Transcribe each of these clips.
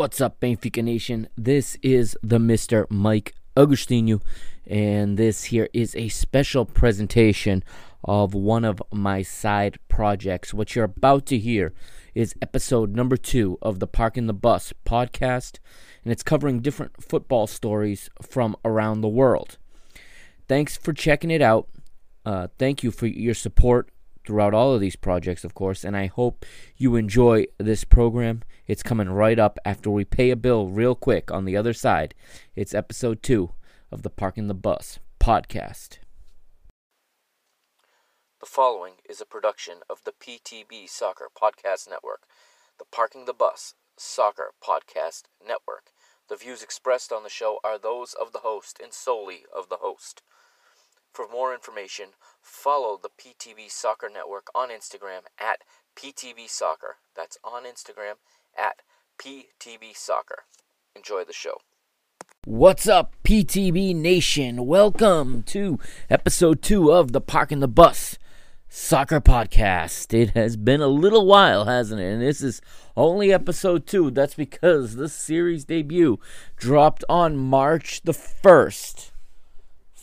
What's up, Benfica Nation? This is the Mr. Mike Agostinho, and this here is a special presentation of one of my side projects. What you're about to hear is episode number two of the Parking the Bus podcast, and it's covering different football stories from around the world. Thanks for checking it out. Uh, thank you for your support throughout all of these projects, of course, and I hope you enjoy this program. It's coming right up after we pay a bill real quick on the other side. It's episode two of the Parking the Bus podcast. The following is a production of the PTB Soccer Podcast Network, the Parking the Bus Soccer Podcast Network. The views expressed on the show are those of the host and solely of the host. For more information, follow the PTB Soccer Network on Instagram at PTB Soccer. That's on Instagram at PTB Soccer. Enjoy the show. What's up, PTB Nation? Welcome to episode two of the Parking the Bus Soccer Podcast. It has been a little while, hasn't it? And this is only episode two. That's because the series debut dropped on March the 1st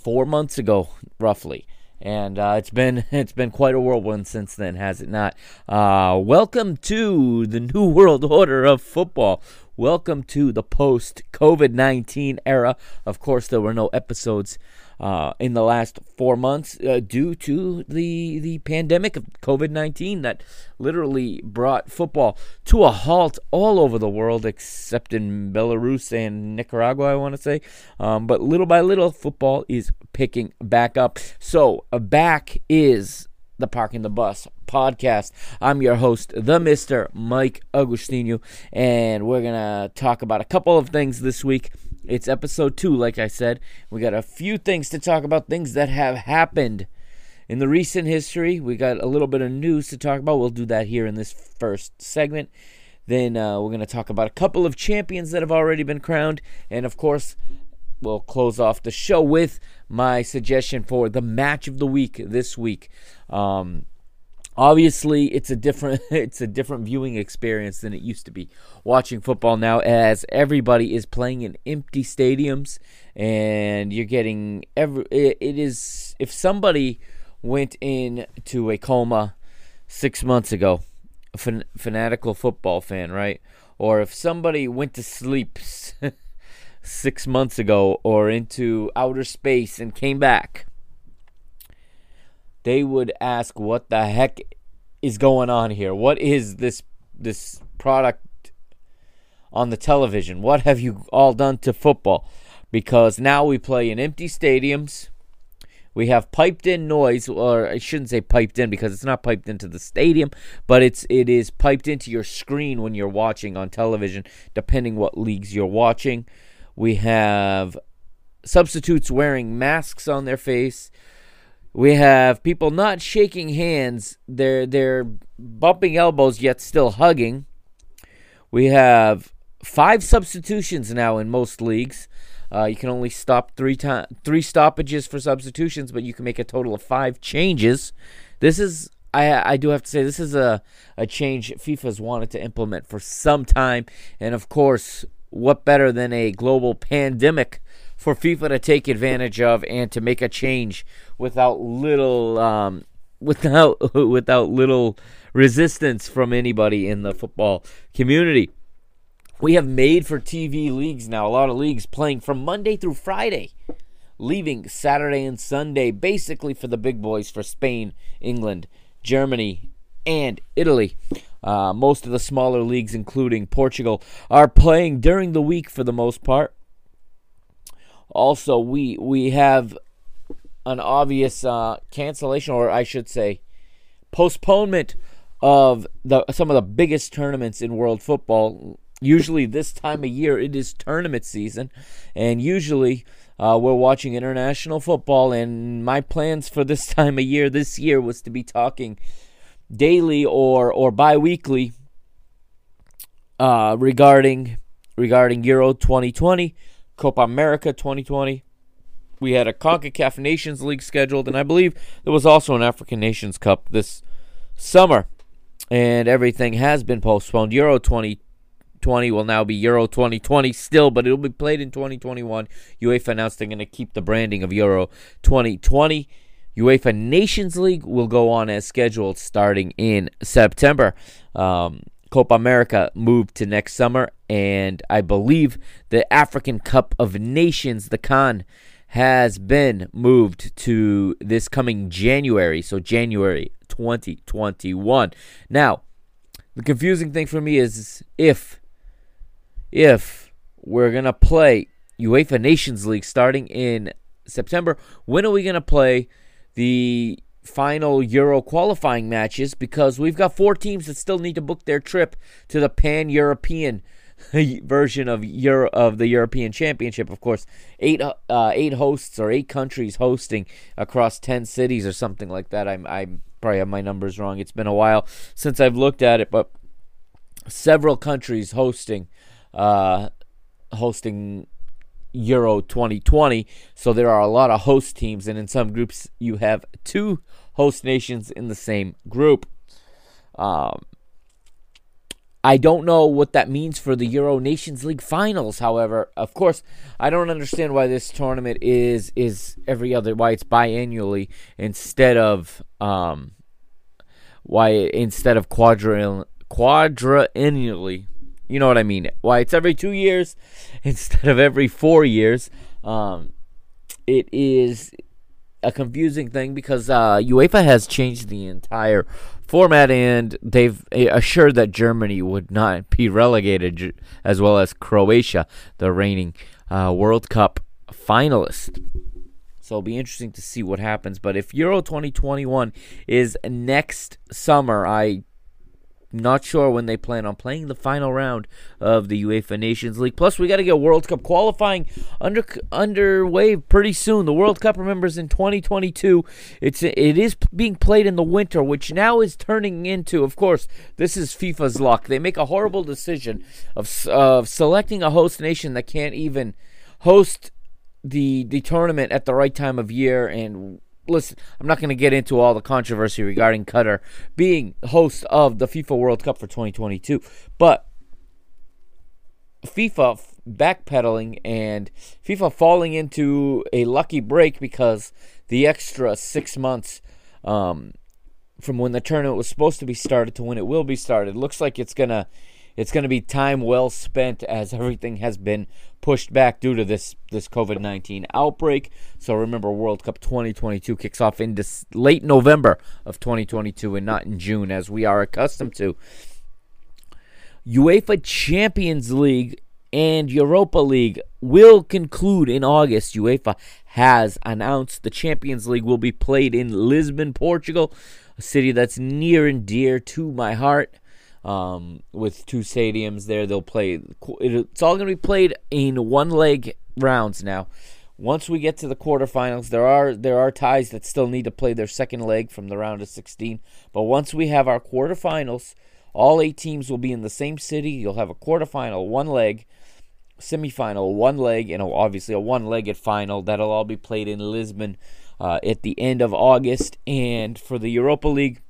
four months ago, roughly. And uh, it's been it's been quite a whirlwind since then, has it not? Uh, welcome to the new world order of football. Welcome to the post COVID nineteen era. Of course, there were no episodes uh, in the last four months uh, due to the the pandemic of COVID nineteen that literally brought football to a halt all over the world, except in Belarus and Nicaragua. I want to say, um, but little by little, football is picking back up. So uh, back is the Parking the Bus podcast. I'm your host, the Mr. Mike Agostinho, and we're going to talk about a couple of things this week. It's episode two, like I said. We got a few things to talk about, things that have happened in the recent history. We got a little bit of news to talk about. We'll do that here in this first segment. Then uh, we're going to talk about a couple of champions that have already been crowned. And of course, we'll close off the show with my suggestion for the match of the week this week. Um, obviously it's a different it's a different viewing experience than it used to be watching football now as everybody is playing in empty stadiums and you're getting every it, it is if somebody went into a coma 6 months ago a fan, fanatical football fan right or if somebody went to sleep 6 months ago or into outer space and came back they would ask what the heck is going on here? What is this this product on the television? What have you all done to football? Because now we play in empty stadiums. We have piped in noise, or I shouldn't say piped in because it's not piped into the stadium, but it's it is piped into your screen when you're watching on television, depending what leagues you're watching. We have substitutes wearing masks on their face. We have people not shaking hands. They're they're bumping elbows yet still hugging. We have five substitutions now in most leagues. Uh, you can only stop three time three stoppages for substitutions, but you can make a total of five changes. This is I I do have to say this is a a change FIFA's wanted to implement for some time, and of course, what better than a global pandemic for FIFA to take advantage of and to make a change without little um, without without little resistance from anybody in the football community. We have made for TV leagues now. A lot of leagues playing from Monday through Friday, leaving Saturday and Sunday basically for the big boys for Spain, England, Germany, and Italy. Uh, most of the smaller leagues, including Portugal, are playing during the week for the most part. Also, we we have an obvious uh, cancellation, or I should say, postponement of the some of the biggest tournaments in world football. Usually, this time of year, it is tournament season, and usually uh, we're watching international football. And my plans for this time of year, this year, was to be talking daily or or biweekly uh, regarding regarding Euro 2020 Copa America 2020. We had a CONCACAF Nations League scheduled, and I believe there was also an African Nations Cup this summer. And everything has been postponed. Euro 2020 2020 will now be Euro 2020 still, but it'll be played in 2021. UEFA announced they're going to keep the branding of Euro 2020. UEFA Nations League will go on as scheduled starting in September. Um, Copa America moved to next summer, and I believe the African Cup of Nations, the CON, has been moved to this coming January, so January 2021. Now, the confusing thing for me is if if we're going to play UEFA Nations League starting in September, when are we going to play the final Euro qualifying matches because we've got four teams that still need to book their trip to the Pan European version of Euro of the European Championship. Of course, eight uh, eight hosts or eight countries hosting across ten cities or something like that. I'm I probably have my numbers wrong. It's been a while since I've looked at it, but several countries hosting uh, hosting Euro 2020. So there are a lot of host teams, and in some groups, you have two host nations in the same group. Um, I don't know what that means for the Euro Nations League finals. However, of course, I don't understand why this tournament is is every other why it's biannually instead of um why instead of quadri quadriennially you know what I mean? Why it's every two years instead of every four years. Um, it is a confusing thing because uh, UEFA has changed the entire format and they've assured that Germany would not be relegated, as well as Croatia, the reigning uh, World Cup finalist. So it'll be interesting to see what happens. But if Euro 2021 is next summer, I not sure when they plan on playing the final round of the UEFA Nations League. Plus, we got to get World Cup qualifying under underway pretty soon. The World Cup, remembers, in 2022. It's it is being played in the winter, which now is turning into, of course, this is FIFA's luck. They make a horrible decision of of selecting a host nation that can't even host the the tournament at the right time of year and listen, I'm not going to get into all the controversy regarding Qatar being host of the FIFA World Cup for 2022, but FIFA backpedaling and FIFA falling into a lucky break because the extra six months um, from when the tournament was supposed to be started to when it will be started. Looks like it's gonna it's going to be time well spent as everything has been pushed back due to this this COVID nineteen outbreak. So remember, World Cup 2022 kicks off in this late November of 2022 and not in June, as we are accustomed to. UEFA Champions League and Europa League will conclude in August. UEFA has announced the Champions League will be played in Lisbon, Portugal, a city that's near and dear to my heart um, with two stadiums there. They'll play. It's all going to be played in one leg rounds now. Once we get to the quarterfinals, there are there are ties that still need to play their second leg from the round of 16. But once we have our quarterfinals, all eight teams will be in the same city. You'll have a quarterfinal, one leg, semifinal, one leg, and obviously a one-legged final. That'll all be played in Lisbon uh, at the end of August. And for the Europa League,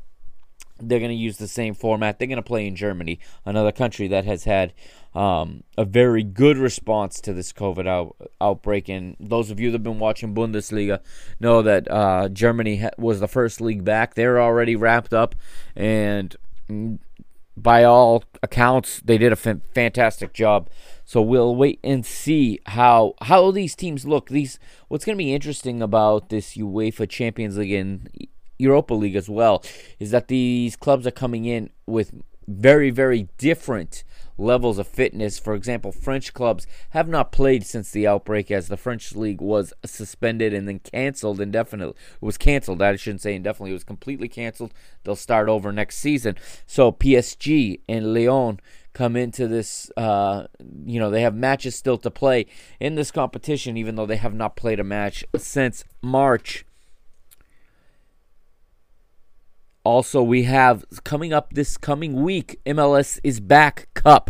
they're going to use the same format. They're going to play in Germany, another country that has had um, a very good response to this COVID out, outbreak. And those of you that have been watching Bundesliga know that uh, Germany ha- was the first league back. They're already wrapped up, and by all accounts, they did a f- fantastic job. So we'll wait and see how how these teams look. These what's going to be interesting about this UEFA Champions League and Europa League as well, is that these clubs are coming in with very, very different levels of fitness. For example, French clubs have not played since the outbreak, as the French league was suspended and then canceled indefinitely. It was canceled. I shouldn't say indefinitely. It was completely canceled. They'll start over next season. So PSG and Lyon come into this. Uh, you know, they have matches still to play in this competition, even though they have not played a match since March. Also, we have coming up this coming week MLS is back Cup.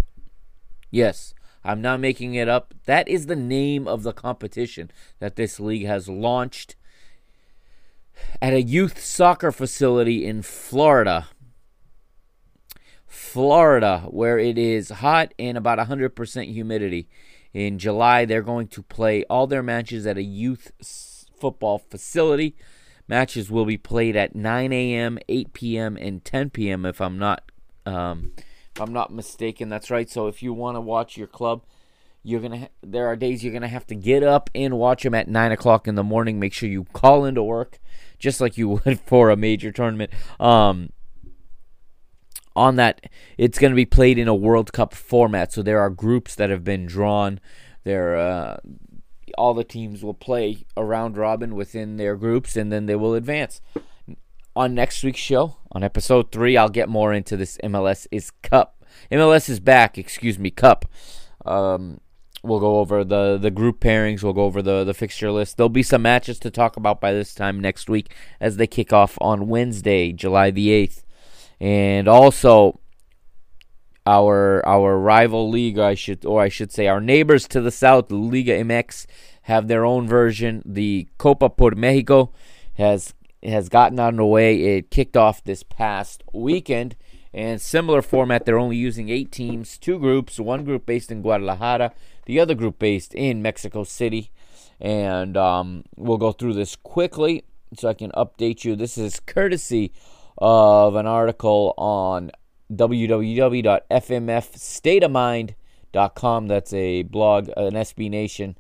Yes, I'm not making it up. That is the name of the competition that this league has launched at a youth soccer facility in Florida. Florida, where it is hot and about 100% humidity. In July, they're going to play all their matches at a youth football facility. Matches will be played at 9 a.m., 8 p.m., and 10 p.m. If I'm not, um, if I'm not mistaken, that's right. So if you want to watch your club, you're gonna. Ha- there are days you're gonna have to get up and watch them at nine o'clock in the morning. Make sure you call into work, just like you would for a major tournament. Um, on that, it's going to be played in a World Cup format. So there are groups that have been drawn. There, uh, all the teams will play around robin within their groups, and then they will advance. On next week's show, on episode three, I'll get more into this MLS is Cup. MLS is back, excuse me, Cup. Um, we'll go over the the group pairings. We'll go over the the fixture list. There'll be some matches to talk about by this time next week as they kick off on Wednesday, July the eighth and also our our rival league, I should or I should say our neighbors to the south, Liga MX, have their own version. The Copa por Mexico has has gotten underway. It kicked off this past weekend. And similar format, they're only using eight teams, two groups, one group based in Guadalajara, the other group based in Mexico City. And um, we'll go through this quickly so I can update you. This is courtesy of an article on www.fmfstateofmind.com. That's a blog, an SB Nation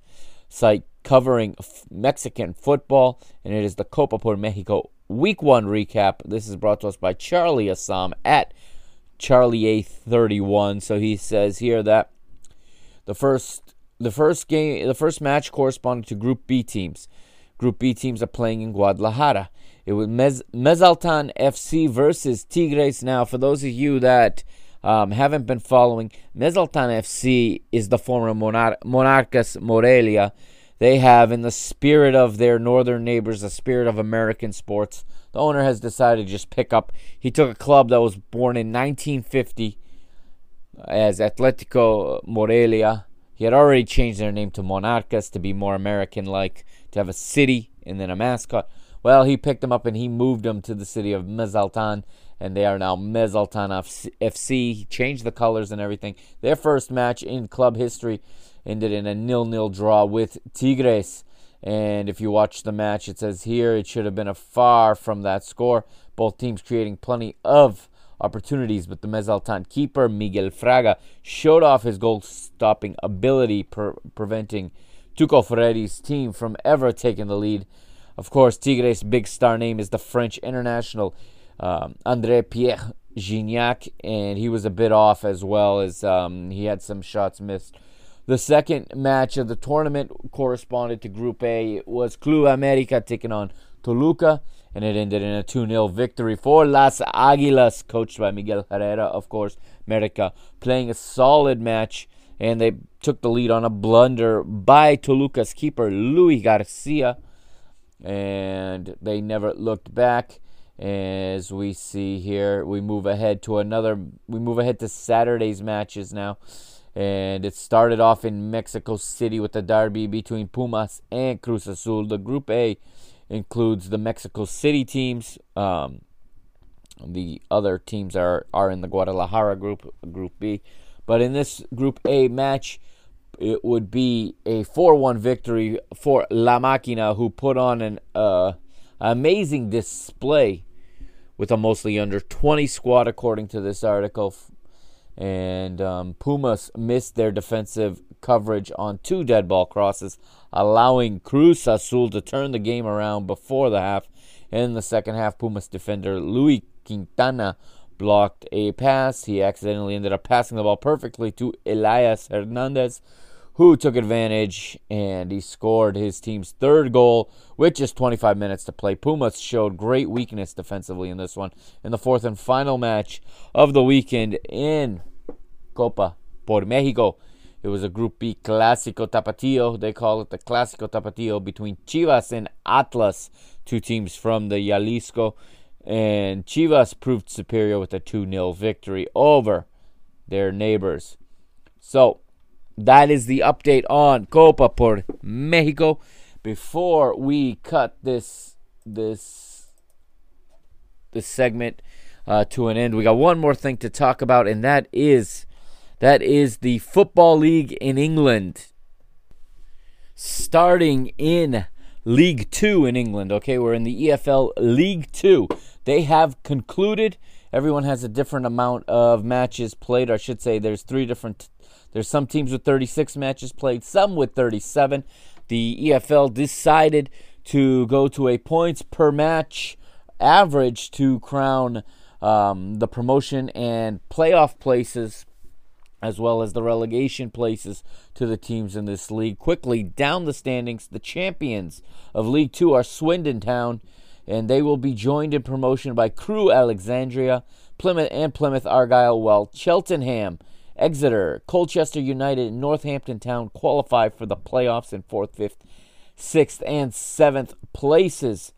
site covering Mexican football, and it is the Copa por Mexico Week 1 recap. This is brought to us by Charlie Assam at Charlie A31. So he says here that the first the first game the first match corresponded to Group B teams. Group B teams are playing in Guadalajara. It was Mez- Mezaltan FC versus Tigres. Now, for those of you that um, haven't been following, Mezaltan FC is the former Monar- Monarcas Morelia. They have, in the spirit of their northern neighbors, the spirit of American sports, the owner has decided to just pick up. He took a club that was born in 1950 as Atletico Morelia. He had already changed their name to Monarcas to be more American like, to have a city and then a mascot. Well, he picked them up and he moved them to the city of Mezaltan, and they are now Mezaltan FC. He changed the colors and everything. Their first match in club history ended in a nil-nil draw with Tigres. And if you watch the match, it says here it should have been a far from that score. Both teams creating plenty of opportunities, but the Mezaltan keeper Miguel Fraga showed off his goal-stopping ability, per- preventing Tuco team from ever taking the lead. Of course, Tigres' big star name is the French international um, André Pierre Gignac, and he was a bit off as well as um, he had some shots missed. The second match of the tournament corresponded to Group A. It was Club America taking on Toluca, and it ended in a 2 0 victory for Las Aguilas, coached by Miguel Herrera, of course. America playing a solid match, and they took the lead on a blunder by Toluca's keeper, Luis Garcia and they never looked back. As we see here, we move ahead to another. We move ahead to Saturday's matches now, and it started off in Mexico City with the derby between Pumas and Cruz Azul. The Group A includes the Mexico City teams. Um, the other teams are are in the Guadalajara group, Group B. But in this Group A match, it would be a 4-1 victory for La Máquina, who put on an uh, amazing display with a mostly under 20 squad, according to this article. And um, Pumas missed their defensive coverage on two dead ball crosses, allowing Cruz Azul to turn the game around before the half. In the second half, Pumas defender Luis Quintana blocked a pass. He accidentally ended up passing the ball perfectly to Elias Hernandez, who took advantage and he scored his team's third goal with just 25 minutes to play. Pumas showed great weakness defensively in this one. In the fourth and final match of the weekend in Copa por Mexico, it was a Group B Clásico Tapatío. They call it the Clásico Tapatío between Chivas and Atlas, two teams from the Jalisco. And Chivas proved superior with a 2 0 victory over their neighbors. So, that is the update on Copa por Mexico. Before we cut this this this segment, uh, to an end. We got one more thing to talk about, and that is that is the football league in England, starting in League Two in England. Okay, we're in the EFL League Two. They have concluded. Everyone has a different amount of matches played. Or I should say, there's three different. There's some teams with 36 matches played, some with 37. The EFL decided to go to a points per match average to crown um, the promotion and playoff places as well as the relegation places to the teams in this league. Quickly down the standings, the champions of League Two are Swindon Town, and they will be joined in promotion by Crewe Alexandra, Plymouth and Plymouth Argyle, while Cheltenham, Exeter, Colchester United, and Northampton Town qualify for the playoffs in fourth, fifth, sixth, and seventh places.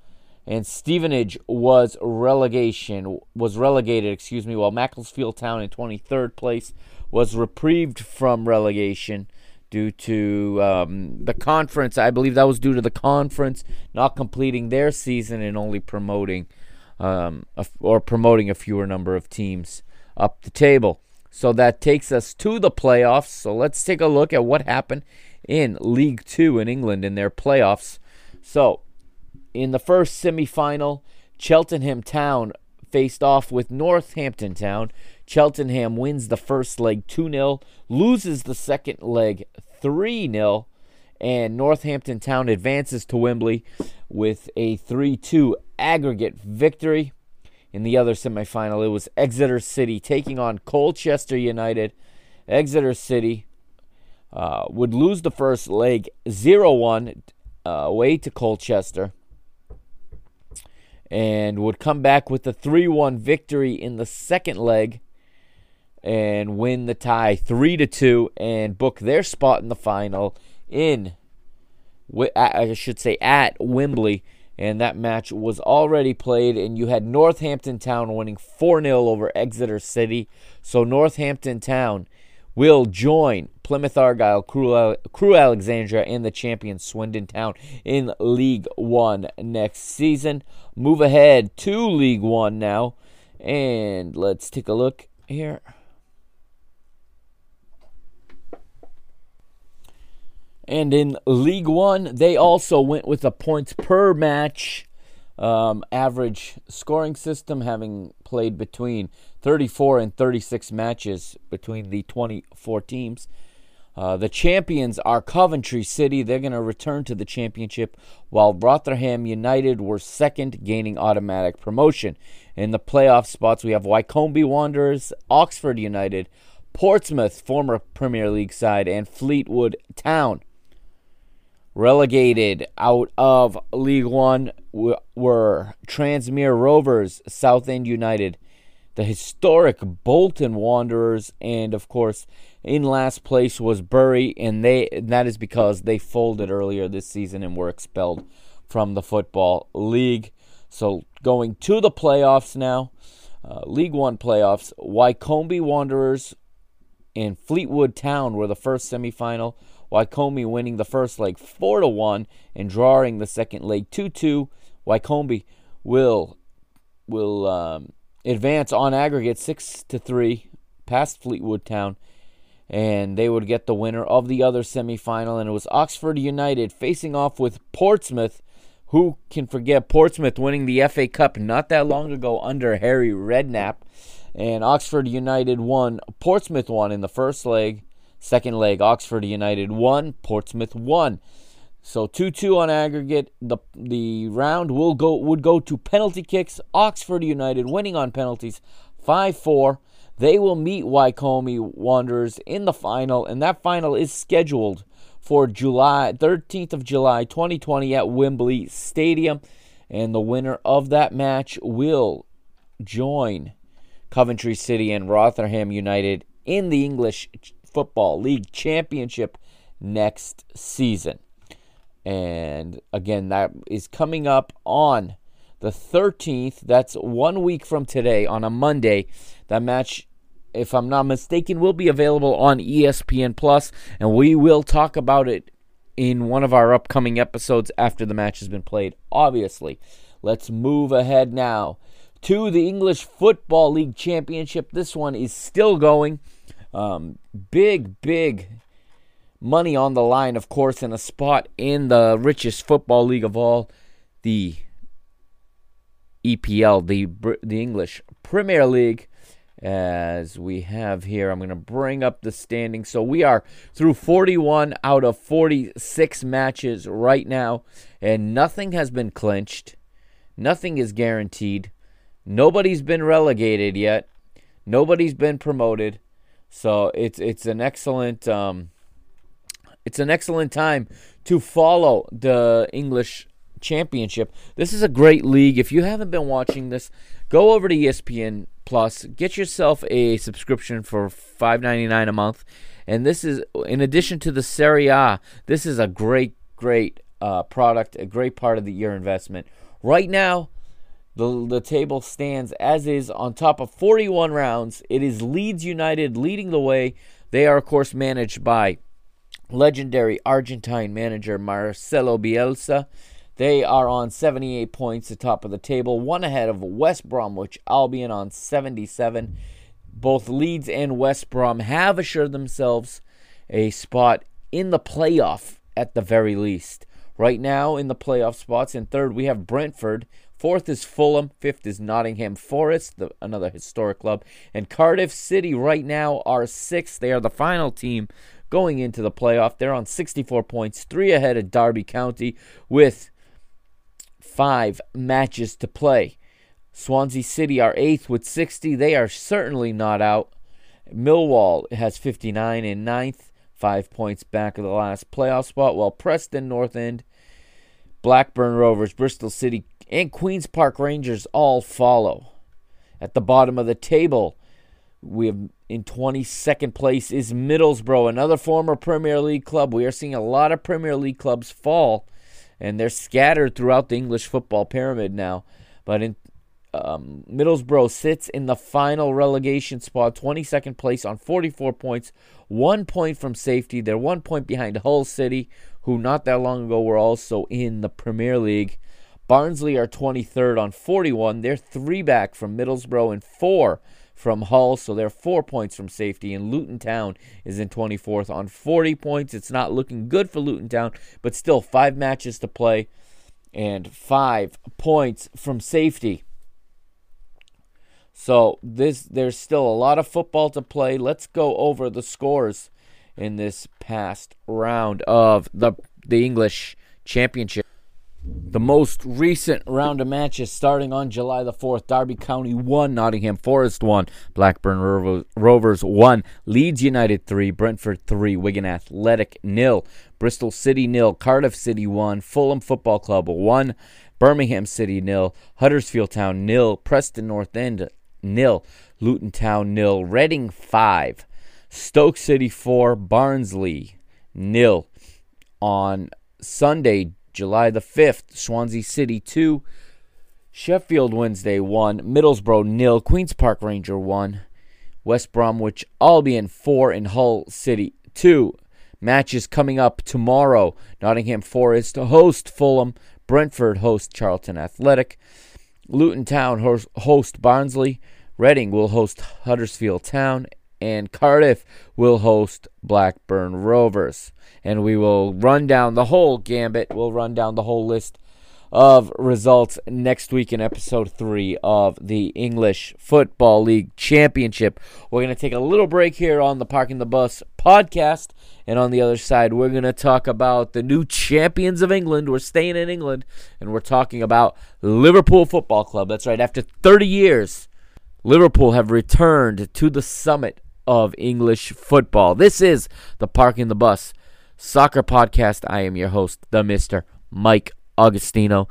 And Stevenage was relegation was relegated, excuse me, while Macclesfield Town in 23rd place was reprieved from relegation due to um, the conference. I believe that was due to the conference not completing their season and only promoting um, a, or promoting a fewer number of teams up the table. So that takes us to the playoffs. So let's take a look at what happened in League Two in England in their playoffs. So in the first semifinal, Cheltenham Town faced off with Northampton Town. Cheltenham wins the first leg 2 0, loses the second leg 3 0, and Northampton Town advances to Wembley with a 3 2 aggregate victory. In the other semifinal, it was Exeter City taking on Colchester United. Exeter City uh, would lose the first leg 0 1 uh, away to Colchester and would come back with a 3 1 victory in the second leg and win the tie 3 to 2 and book their spot in the final in I should say at Wembley and that match was already played and you had Northampton Town winning 4-0 over Exeter City so Northampton Town will join Plymouth Argyle, Crewe, Alexandra, and the champion Swindon Town in League One next season. Move ahead to League One now, and let's take a look here. And in League One, they also went with a points per match um, average scoring system, having played between 34 and 36 matches between the 24 teams. Uh, the champions are Coventry City. They're going to return to the championship, while Rotherham United were second, gaining automatic promotion. In the playoff spots, we have Wycombe Wanderers, Oxford United, Portsmouth, former Premier League side, and Fleetwood Town relegated out of League One were Tranmere Rovers, Southend United, the historic Bolton Wanderers, and of course, in last place was Bury, and they and that is because they folded earlier this season and were expelled from the football league. So going to the playoffs now, uh, League One playoffs. Wycombe Wanderers and Fleetwood Town were the first semifinal. Wycombe winning the first leg 4 to 1 and drawing the second leg 2 2. Wycombe will will um, advance on aggregate 6 to 3 past Fleetwood Town and they would get the winner of the other semifinal. And it was Oxford United facing off with Portsmouth. Who can forget Portsmouth winning the FA Cup not that long ago under Harry Redknapp? And Oxford United won Portsmouth won in the first leg Second leg, Oxford United 1, Portsmouth 1. So 2-2 on aggregate. The the round will go would go to penalty kicks. Oxford United winning on penalties 5-4. They will meet Wycombe Wanderers in the final and that final is scheduled for July 13th of July 2020 at Wembley Stadium and the winner of that match will join Coventry City and Rotherham United in the English Football League Championship next season. And again, that is coming up on the 13th. That's one week from today on a Monday. That match, if I'm not mistaken, will be available on ESPN Plus, and we will talk about it in one of our upcoming episodes after the match has been played, obviously. Let's move ahead now to the English Football League Championship. This one is still going. Um, big, big money on the line, of course, and a spot in the richest football league of all, the EPL, the the English Premier League. As we have here, I'm going to bring up the standings. So we are through 41 out of 46 matches right now, and nothing has been clinched. Nothing is guaranteed. Nobody's been relegated yet. Nobody's been promoted. So it's it's an excellent um, it's an excellent time to follow the English Championship. This is a great league. If you haven't been watching this, go over to ESPN Plus, get yourself a subscription for $5.99 a month. And this is, in addition to the Serie A, this is a great, great uh, product, a great part of the year investment. Right now, the, the table stands as is on top of 41 rounds. It is Leeds United leading the way. They are, of course, managed by legendary Argentine manager Marcelo Bielsa. They are on 78 points, atop of the table, one ahead of West Bromwich Albion on 77. Both Leeds and West Brom have assured themselves a spot in the playoff at the very least. Right now, in the playoff spots, in third, we have Brentford. Fourth is Fulham. Fifth is Nottingham Forest, the, another historic club. And Cardiff City right now are sixth. They are the final team going into the playoff. They're on 64 points, three ahead of Derby County, with five matches to play. Swansea City are eighth with 60. They are certainly not out. Millwall has 59 in ninth, five points back of the last playoff spot, while Preston North End, Blackburn Rovers, Bristol City, and Queen's Park Rangers all follow. At the bottom of the table, we have in 22nd place is Middlesbrough, another former Premier League club. We are seeing a lot of Premier League clubs fall and they're scattered throughout the English football pyramid now. But in um, Middlesbrough sits in the final relegation spot, 22nd place on 44 points, one point from safety. They're one point behind Hull City, who not that long ago were also in the Premier League. Barnsley are 23rd on 41. They're three back from Middlesbrough and four from Hull, so they're four points from safety. And Luton Town is in 24th on 40 points. It's not looking good for Luton Town, but still five matches to play and five points from safety. So this there's still a lot of football to play. Let's go over the scores in this past round of the the English Championship. The most recent round of matches starting on July the 4th, Derby County 1, Nottingham Forest 1, Blackburn Rovers 1, Leeds United 3, Brentford 3, Wigan Athletic nil, Bristol City nil, Cardiff City 1, Fulham Football Club 1, Birmingham City nil, Huddersfield Town nil, Preston North End nil, Luton Town nil, Reading 5, Stoke City 4, Barnsley nil. On Sunday, July the 5th, Swansea City 2, Sheffield Wednesday 1, Middlesbrough nil, Queen's Park Ranger 1, West Bromwich Albion 4, and Hull City 2. Matches coming up tomorrow. Nottingham Forest host Fulham, Brentford host Charlton Athletic, Luton Town host Barnsley, Reading will host Huddersfield Town, and Cardiff will host Blackburn Rovers. And we will run down the whole gambit. We'll run down the whole list of results next week in episode three of the English Football League Championship. We're going to take a little break here on the Parking the Bus podcast. And on the other side, we're going to talk about the new champions of England. We're staying in England and we're talking about Liverpool Football Club. That's right. After 30 years, Liverpool have returned to the summit of English football. This is the Parking the Bus Soccer Podcast. I am your host, the Mr. Mike Agostinho.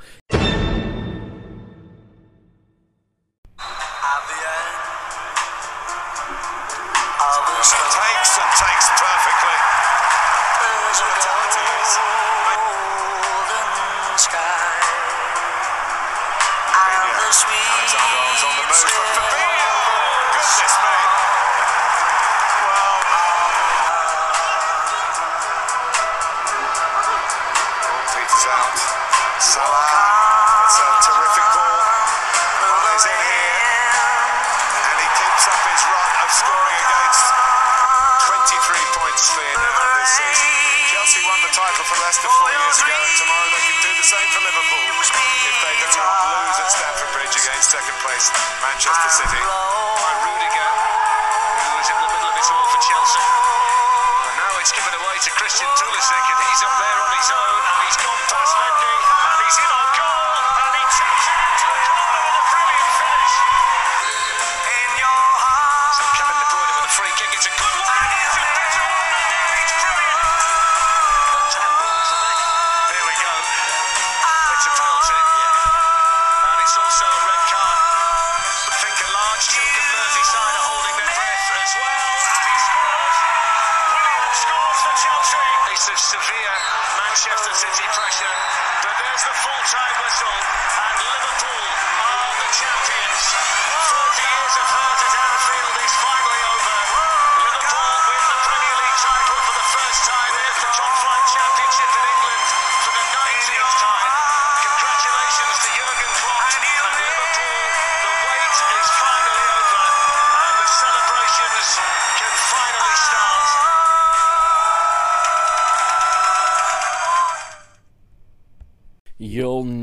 Manchester City.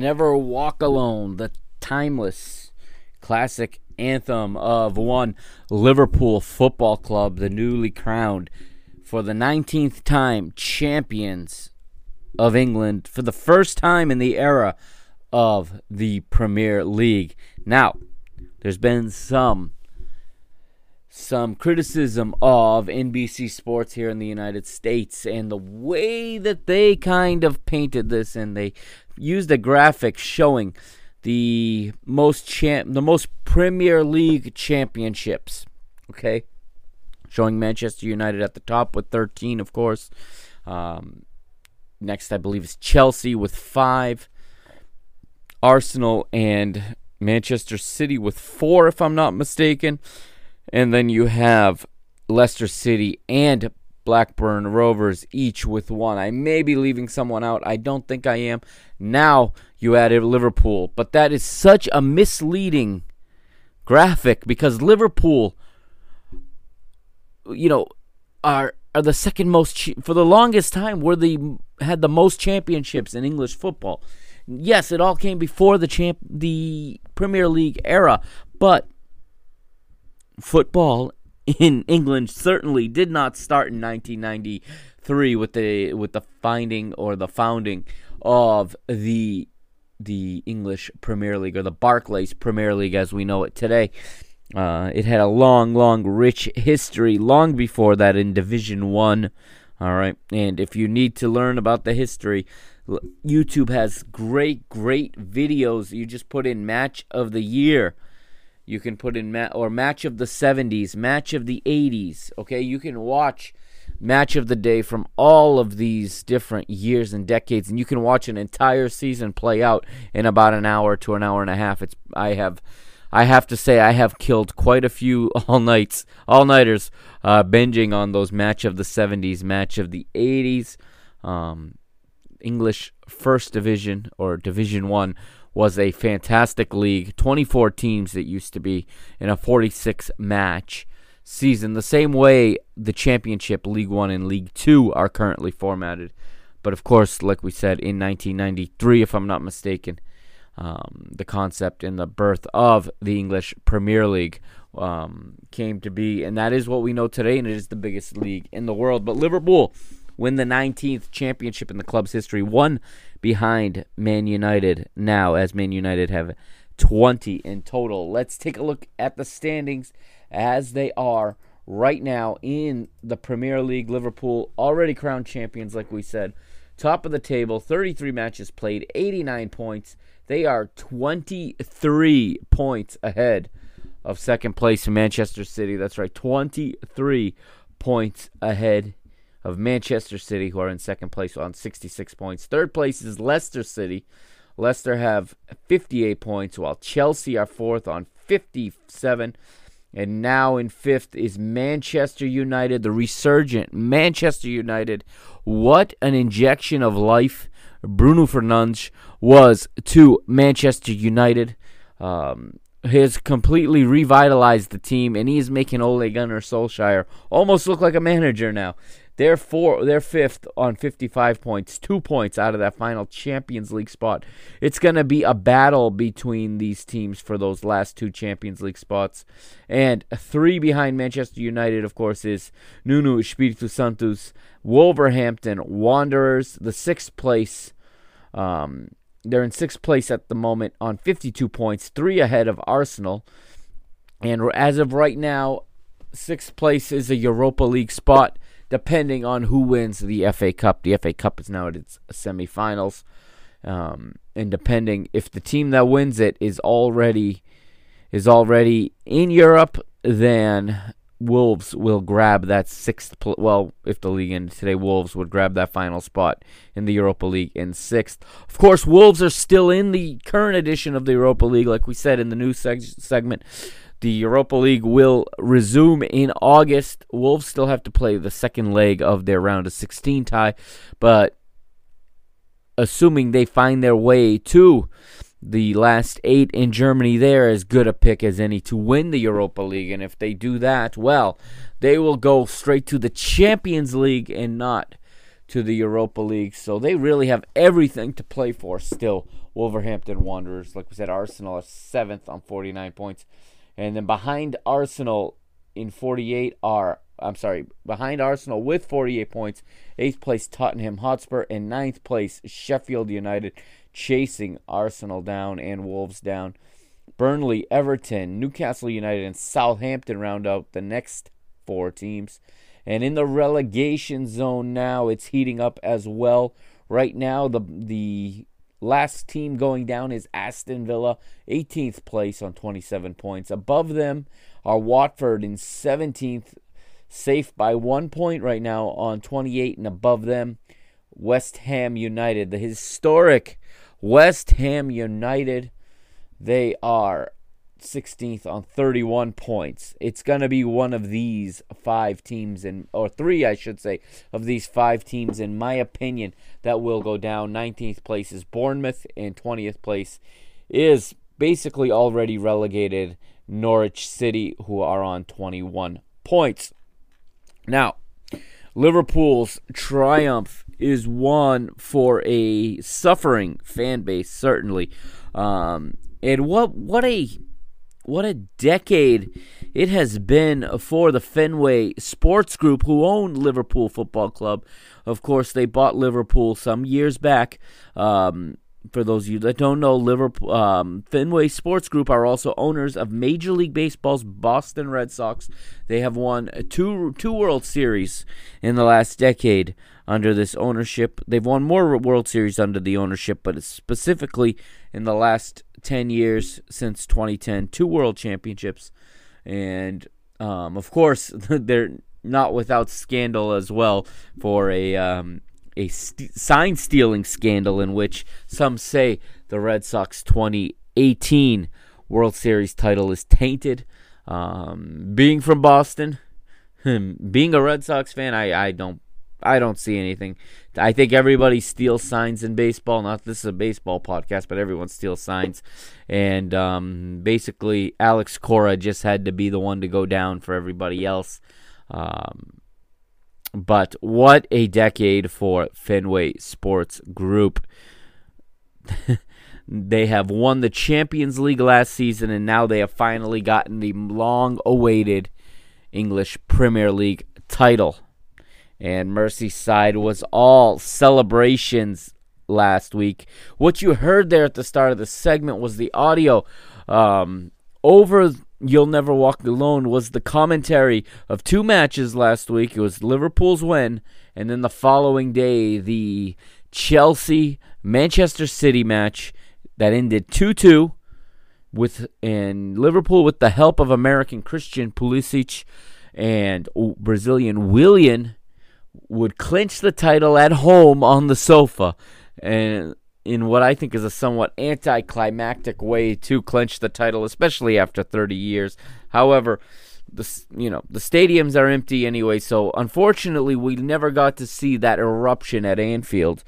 Never Walk Alone, the timeless classic anthem of one Liverpool Football Club, the newly crowned for the 19th time champions of England for the first time in the era of the Premier League. Now, there's been some some criticism of NBC Sports here in the United States and the way that they kind of painted this and they used a graphic showing the most champ the most Premier League championships. Okay? Showing Manchester United at the top with 13, of course. Um, next, I believe, is Chelsea with five. Arsenal and Manchester City with four, if I'm not mistaken. And then you have Leicester City and Blackburn Rovers each with one. I may be leaving someone out. I don't think I am. Now you added Liverpool, but that is such a misleading graphic because Liverpool, you know, are are the second most ch- for the longest time were the had the most championships in English football. Yes, it all came before the champ the Premier League era, but football in England certainly did not start in 1993 with the with the finding or the founding of the the English Premier League or the Barclays Premier League as we know it today. Uh, it had a long, long, rich history long before that in Division One. All right, and if you need to learn about the history, YouTube has great, great videos. You just put in match of the year. You can put in ma- or match of the 70s, match of the 80s. Okay, you can watch match of the day from all of these different years and decades, and you can watch an entire season play out in about an hour to an hour and a half. It's I have. I have to say, I have killed quite a few all nights, all nighters, uh, binging on those match of the 70s, match of the 80s. Um, English First Division or Division One was a fantastic league. 24 teams that used to be in a 46 match season, the same way the Championship, League One, and League Two are currently formatted. But of course, like we said, in 1993, if I'm not mistaken, um, the concept and the birth of the English Premier League um, came to be, and that is what we know today, and it is the biggest league in the world. But Liverpool win the 19th championship in the club's history, one behind Man United now, as Man United have 20 in total. Let's take a look at the standings as they are right now in the Premier League. Liverpool already crowned champions, like we said. Top of the table, 33 matches played, 89 points. They are 23 points ahead of second place in Manchester City. That's right, 23 points ahead of Manchester City, who are in second place on 66 points. Third place is Leicester City. Leicester have 58 points, while Chelsea are fourth on 57. And now in fifth is Manchester United, the resurgent Manchester United. What an injection of life Bruno Fernandes was to Manchester United. Um, has completely revitalized the team, and he is making Ole Gunnar Solskjaer almost look like a manager now. They're four, they're fifth on 55 points, two points out of that final Champions League spot. It's going to be a battle between these teams for those last two Champions League spots. And three behind Manchester United, of course, is Nuno Espirito Santos, Wolverhampton Wanderers, the sixth place. Um, they're in sixth place at the moment on 52 points, three ahead of Arsenal. And as of right now, sixth place is a Europa League spot, depending on who wins the FA Cup. The FA Cup is now at its semifinals. Um, and depending if the team that wins it is already is already in Europe, then Wolves will grab that sixth. Pl- well, if the league ended today, Wolves would grab that final spot in the Europa League in sixth. Of course, Wolves are still in the current edition of the Europa League, like we said in the news seg- segment. The Europa League will resume in August. Wolves still have to play the second leg of their round of 16 tie, but assuming they find their way to the last eight in Germany they're as good a pick as any to win the Europa League. And if they do that, well, they will go straight to the Champions League and not to the Europa League. So they really have everything to play for still. Wolverhampton Wanderers, like we said, Arsenal are seventh on 49 points. And then behind Arsenal in 48 are, I'm sorry, behind Arsenal with 48 points, eighth place Tottenham Hotspur, and ninth place Sheffield United chasing Arsenal down and Wolves down. Burnley, Everton, Newcastle United, and Southampton round out the next four teams. And in the relegation zone now, it's heating up as well. Right now, the the last team going down is Aston Villa, 18th place on 27 points. Above them are Watford in 17th, safe by one point right now on 28, and above them, West Ham United, the historic West Ham United, they are 16th on 31 points. It's going to be one of these five teams, in, or three, I should say, of these five teams, in my opinion, that will go down. 19th place is Bournemouth, and 20th place is basically already relegated Norwich City, who are on 21 points. Now, Liverpool's triumph is one for a suffering fan base, certainly. Um, and what what a what a decade it has been for the Fenway Sports Group, who own Liverpool Football Club. Of course, they bought Liverpool some years back. Um, for those of you that don't know, Liverpool um, Fenway Sports Group are also owners of Major League Baseball's Boston Red Sox. They have won two two World Series in the last decade under this ownership. They've won more World Series under the ownership, but specifically in the last 10 years since 2010, two World Championships. And um, of course, they're not without scandal as well for a um, a st- sign stealing scandal in which some say the Red Sox 2018 World Series title is tainted. Um, being from Boston, being a Red Sox fan, I, I don't I don't see anything. I think everybody steals signs in baseball. Not this is a baseball podcast, but everyone steals signs. And um, basically, Alex Cora just had to be the one to go down for everybody else. Um, but what a decade for Fenway Sports Group. they have won the Champions League last season, and now they have finally gotten the long awaited English Premier League title. And Merseyside was all celebrations last week. What you heard there at the start of the segment was the audio. Um, over You'll Never Walk Alone was the commentary of two matches last week. It was Liverpool's win, and then the following day, the Chelsea Manchester City match that ended 2 2 with and Liverpool with the help of American Christian Pulisic and Brazilian Willian would clinch the title at home on the sofa and in what I think is a somewhat anticlimactic way to clinch the title, especially after 30 years. However, the you know the stadiums are empty anyway, so unfortunately we never got to see that eruption at Anfield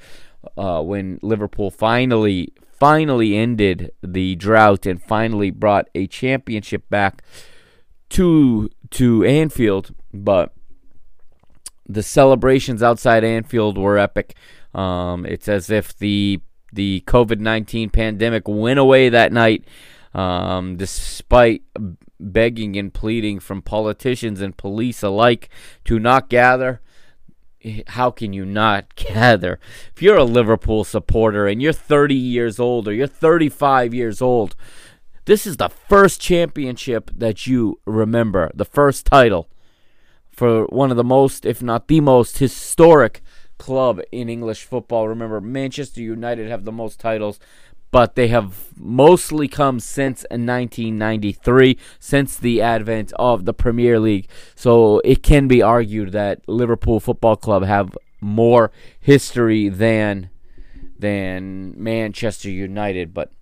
uh, when Liverpool finally finally ended the drought and finally brought a championship back to to Anfield. But the celebrations outside Anfield were epic. Um, it's as if the the COVID nineteen pandemic went away that night, um, despite begging and pleading from politicians and police alike to not gather. How can you not gather? If you're a Liverpool supporter and you're 30 years old or you're 35 years old, this is the first championship that you remember, the first title for one of the most, if not the most, historic club in English football. Remember, Manchester United have the most titles, but they have mostly come since 1993, since the advent of the Premier League. So it can be argued that Liverpool Football Club have more history than than Manchester United. But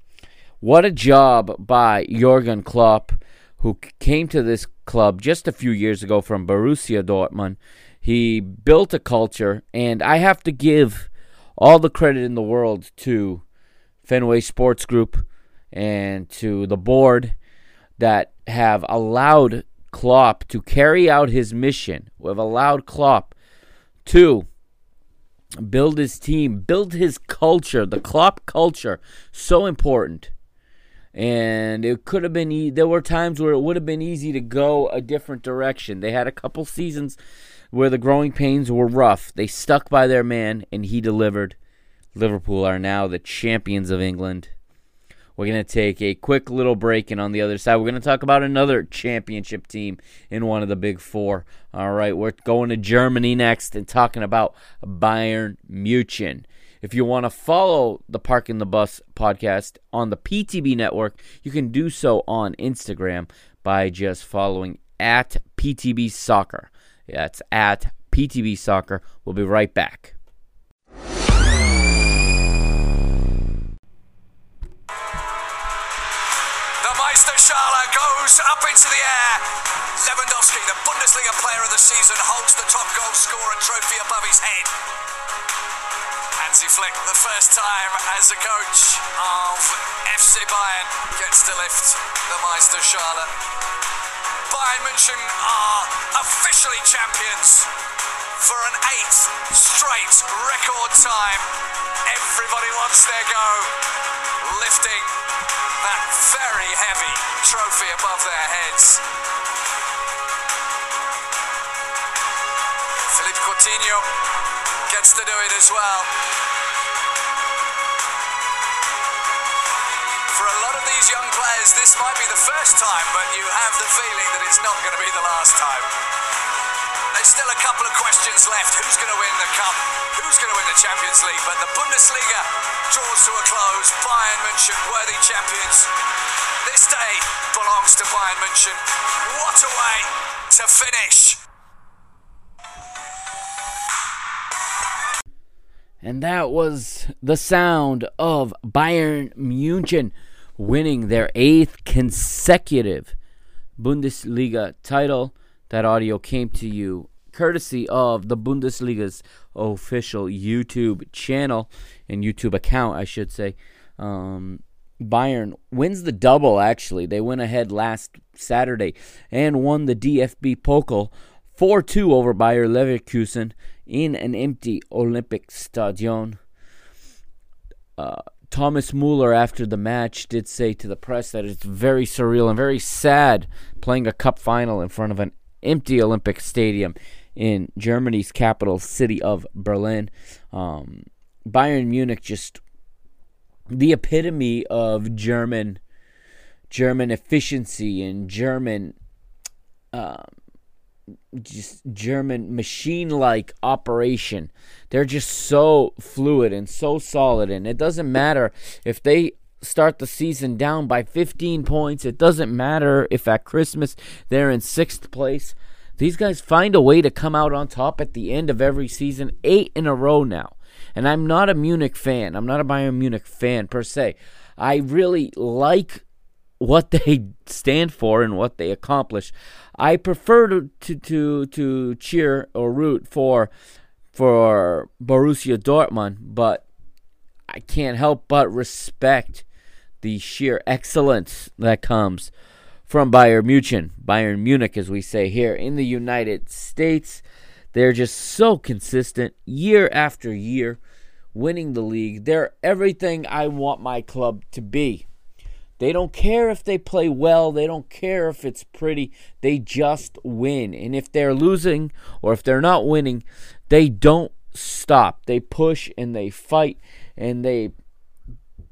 what a job by Jurgen Klopp who came to this club just a few years ago from Borussia Dortmund. He built a culture, and I have to give all the credit in the world to Fenway Sports Group and to the board that have allowed Klopp to carry out his mission. We have allowed Klopp to build his team, build his culture, the Klopp culture, so important and it could have been e- there were times where it would have been easy to go a different direction. They had a couple seasons where the growing pains were rough. They stuck by their man and he delivered. Liverpool are now the champions of england. We're going to take a quick little break and on the other side we're going to talk about another championship team in one of the big four. All right we're going to germany next and talking about bayern munich if you want to follow the Parking the Bus podcast on the PTB network, you can do so on Instagram by just following at PTB Soccer. That's at PTB Soccer. We'll be right back. The Meisterschale goes up into the air. Lewandowski, the Bundesliga player of the season, holds the top goal scorer trophy above his head. Hansi Flick, the first time as a coach of FC Bayern, gets to lift the Meisterschale. Bayern München are officially champions for an eighth straight record time. Everybody wants their go, lifting that very heavy trophy above their heads. Philippe Coutinho gets to do it as well. For a lot of these young players, this might be the first time, but you have the feeling that it's not going to be the last time. There's still a couple of questions left. Who's going to win the cup? Who's going to win the Champions League? But the Bundesliga draws to a close. Bayern München, worthy champions. This day belongs to Bayern München. What a way to finish! And that was the sound of Bayern Munich winning their eighth consecutive Bundesliga title. That audio came to you courtesy of the Bundesliga's official YouTube channel and YouTube account, I should say. Um, Bayern wins the double, actually. They went ahead last Saturday and won the DFB Pokal 4 2 over Bayer Leverkusen in an empty Olympic Stadion. Uh, Thomas Muller, after the match, did say to the press that it's very surreal and very sad playing a cup final in front of an empty Olympic stadium in Germany's capital city of Berlin. Um, Bayern Munich just the epitome of German German efficiency and German um, just German machine like operation. They're just so fluid and so solid. And it doesn't matter if they start the season down by 15 points. It doesn't matter if at Christmas they're in sixth place. These guys find a way to come out on top at the end of every season, eight in a row now. And I'm not a Munich fan. I'm not a Bayern Munich fan per se. I really like what they stand for and what they accomplish. I prefer to, to to cheer or root for for Borussia Dortmund, but I can't help but respect the sheer excellence that comes from Bayern Munich, Bayern Munich, as we say here in the United States. They're just so consistent year after year, winning the league. They're everything I want my club to be. They don't care if they play well, they don't care if it's pretty. They just win. And if they're losing or if they're not winning, they don't stop. They push and they fight and they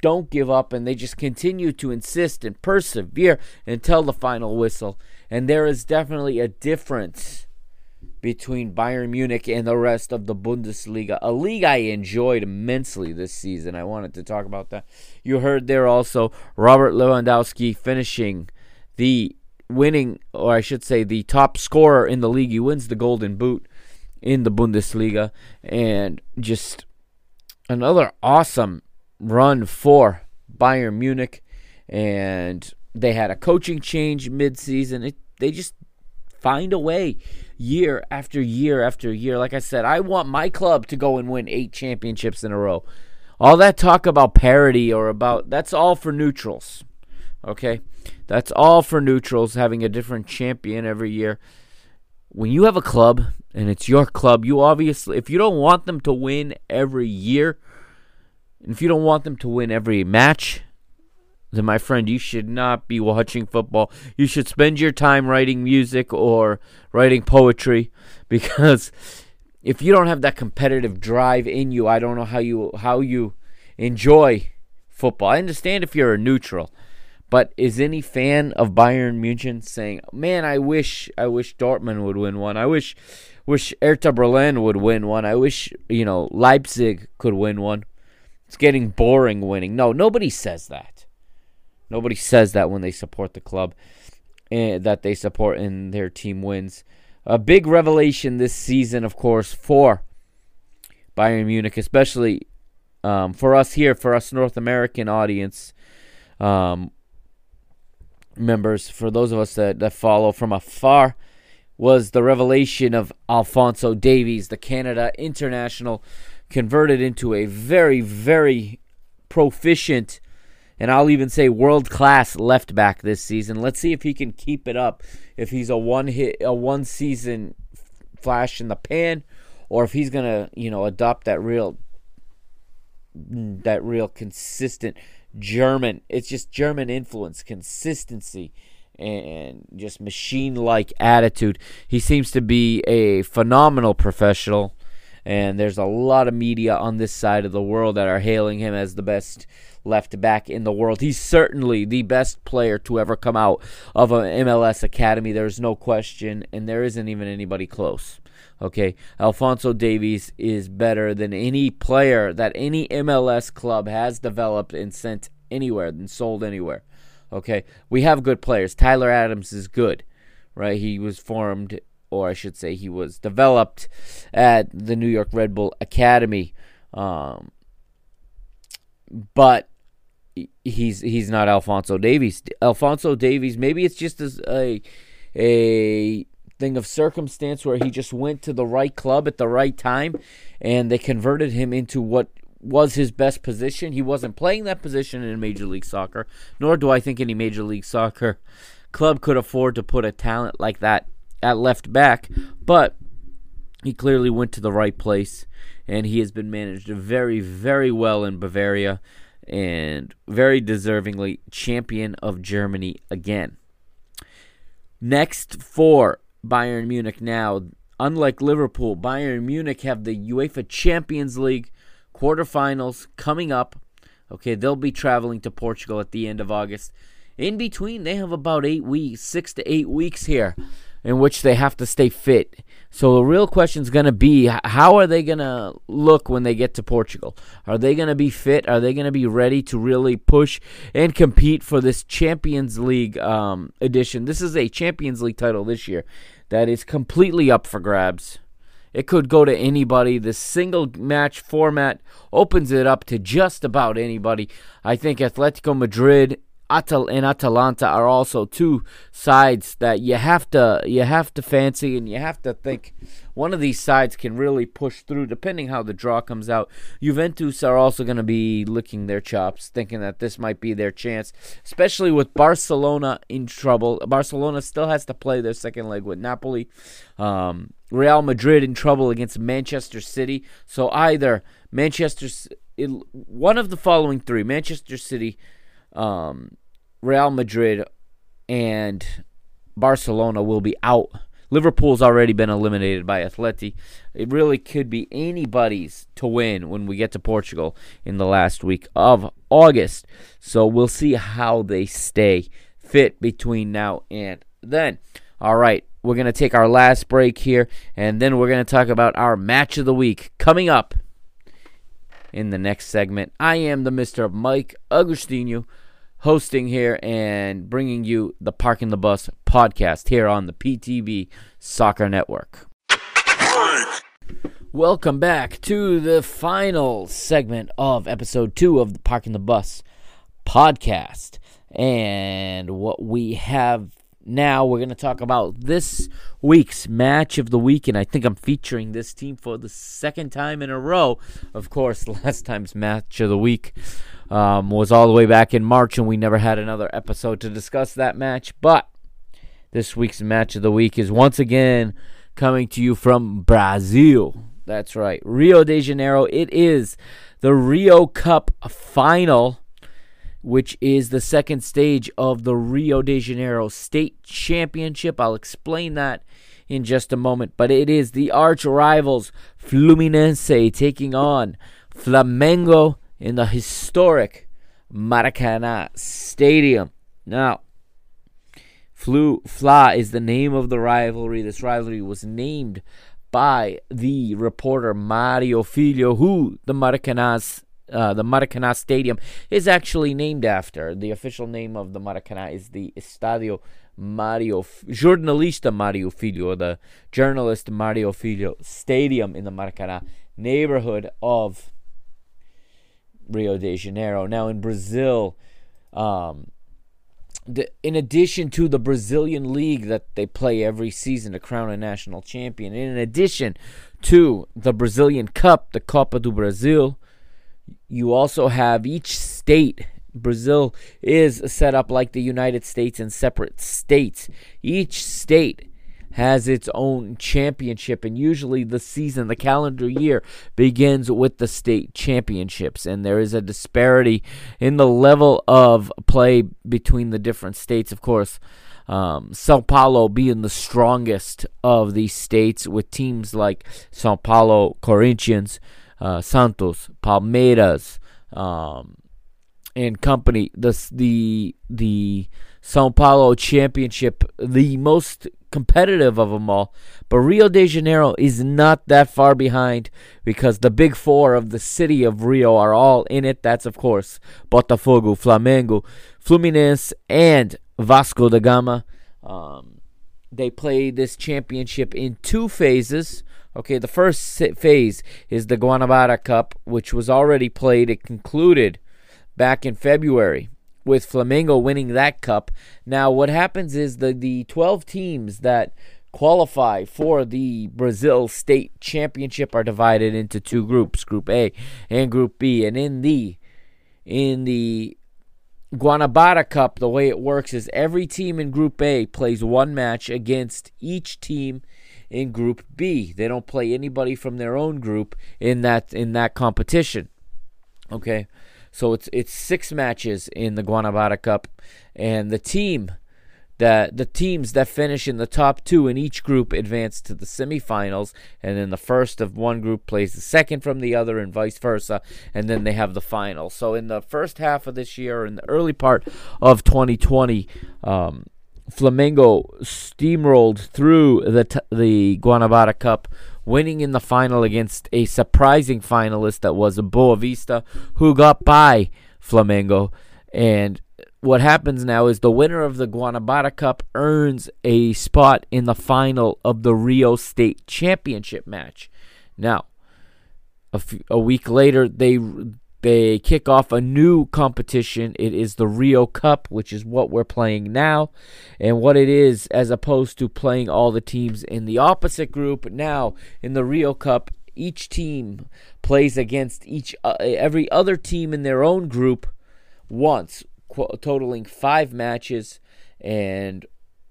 don't give up and they just continue to insist and persevere until the final whistle. And there is definitely a difference between Bayern Munich and the rest of the Bundesliga, a league I enjoyed immensely this season. I wanted to talk about that. You heard there also Robert Lewandowski finishing the winning, or I should say, the top scorer in the league. He wins the Golden Boot in the Bundesliga, and just another awesome run for Bayern Munich. And they had a coaching change mid-season. It, they just find a way year after year after year. Like I said, I want my club to go and win eight championships in a row. All that talk about parity or about that's all for neutrals. Okay? That's all for neutrals having a different champion every year. When you have a club and it's your club, you obviously if you don't want them to win every year, and if you don't want them to win every match, then my friend, you should not be watching football. You should spend your time writing music or writing poetry because if you don't have that competitive drive in you, I don't know how you how you enjoy football. I understand if you're a neutral, but is any fan of Bayern Munich saying, "Man, I wish I wish Dortmund would win one. I wish wish Hertha Berlin would win one. I wish, you know, Leipzig could win one." It's getting boring winning. No, nobody says that. Nobody says that when they support the club and that they support and their team wins. A big revelation this season, of course, for Bayern Munich, especially um, for us here, for us North American audience um, members, for those of us that, that follow from afar, was the revelation of Alphonso Davies, the Canada international, converted into a very, very proficient and I'll even say world class left back this season. Let's see if he can keep it up. If he's a one hit, a one season flash in the pan, or if he's gonna, you know, adopt that real, that real consistent German. It's just German influence, consistency, and just machine like attitude. He seems to be a phenomenal professional. And there's a lot of media on this side of the world that are hailing him as the best left back in the world. He's certainly the best player to ever come out of an MLS academy. There's no question, and there isn't even anybody close. Okay, Alphonso Davies is better than any player that any MLS club has developed and sent anywhere and sold anywhere. Okay, we have good players. Tyler Adams is good, right? He was formed, or I should say, he was developed at the New York Red Bull Academy. Um, but he's he's not Alphonso Davies. Alphonso Davies, maybe it's just a a thing of circumstance where he just went to the right club at the right time, and they converted him into what was his best position. He wasn't playing that position in Major League Soccer, nor do I think any Major League Soccer club could afford to put a talent like that at left back. But he clearly went to the right place, and he has been managed very, very well in Bavaria and very deservingly champion of Germany again. Next for Bayern Munich now, unlike Liverpool, Bayern Munich have the UEFA Champions League quarterfinals coming up. Okay, they'll be traveling to Portugal at the end of August. In between, they have about eight weeks, six to eight weeks here in which they have to stay fit. So the real question is going to be how are they going to look when they get to Portugal? Are they going to be fit? Are they going to be ready to really push and compete for this Champions League um, edition? This is a Champions League title this year that is completely up for grabs. It could go to anybody. The single match format opens it up to just about anybody. I think Atletico Madrid Atal and Atalanta are also two sides that you have to you have to fancy and you have to think one of these sides can really push through depending how the draw comes out. Juventus are also going to be licking their chops thinking that this might be their chance, especially with Barcelona in trouble. Barcelona still has to play their second leg with Napoli. Um, Real Madrid in trouble against Manchester City. So either Manchester one of the following three, Manchester City um, Real Madrid and Barcelona will be out. Liverpool's already been eliminated by Atleti. It really could be anybody's to win when we get to Portugal in the last week of August. So we'll see how they stay fit between now and then. All right, we're going to take our last break here, and then we're going to talk about our match of the week coming up in the next segment. I am the Mr. Mike Agostinho hosting here and bringing you the Parking the Bus podcast here on the PTB Soccer Network. Welcome back to the final segment of episode two of the Parking the Bus podcast. And what we have now, we're going to talk about this week's match of the week. And I think I'm featuring this team for the second time in a row. Of course, last time's match of the week um, was all the way back in March, and we never had another episode to discuss that match. But this week's match of the week is once again coming to you from Brazil. That's right, Rio de Janeiro. It is the Rio Cup final, which is the second stage of the Rio de Janeiro State Championship. I'll explain that in just a moment, but it is the arch rivals Fluminense taking on Flamengo in the historic Maracana Stadium. Now, Flu Fla is the name of the rivalry. This rivalry was named by the reporter Mario Filho, who the Maracanã's uh, the Maracanã Stadium is actually named after. The official name of the Maracanã is the Estadio Mario Jornalista Mario Filho, the journalist Mario Filho Stadium in the Maracanã neighborhood of Rio de Janeiro. Now in Brazil, um, the, in addition to the Brazilian league that they play every season to crown a national champion, in addition to the Brazilian Cup, the Copa do Brasil, you also have each state. Brazil is set up like the United States in separate states. Each state has its own championship, and usually the season, the calendar year, begins with the state championships, and there is a disparity in the level of play between the different states. Of course, um, Sao Paulo being the strongest of these states, with teams like Sao Paulo Corinthians, uh, Santos, Palmeiras, um, and company. The the the Sao Paulo Championship, the most competitive of them all. But Rio de Janeiro is not that far behind because the big four of the city of Rio are all in it. That's, of course, Botafogo, Flamengo, Fluminense, and Vasco da Gama. Um, they play this championship in two phases. Okay, the first phase is the Guanabara Cup, which was already played. It concluded back in February with Flamengo winning that cup. Now, what happens is the, the 12 teams that qualify for the Brazil State Championship are divided into two groups, Group A and Group B. And in the in the Guanabara Cup, the way it works is every team in Group A plays one match against each team in Group B. They don't play anybody from their own group in that in that competition. Okay. So it's it's six matches in the Guanabara Cup, and the team that the teams that finish in the top two in each group advance to the semifinals, and then the first of one group plays the second from the other, and vice versa, and then they have the final. So in the first half of this year, in the early part of 2020. Um, Flamengo steamrolled through the t- the Guanabara Cup winning in the final against a surprising finalist that was a Boa Vista, who got by Flamengo. And what happens now is the winner of the Guanabara Cup earns a spot in the final of the Rio State Championship match. Now, a week later, they they kick off a new competition. It is the Rio Cup, which is what we're playing now. And what it is, as opposed to playing all the teams in the opposite group, now in the Rio Cup, each team plays against each uh, every other team in their own group once, qu- totaling five matches. And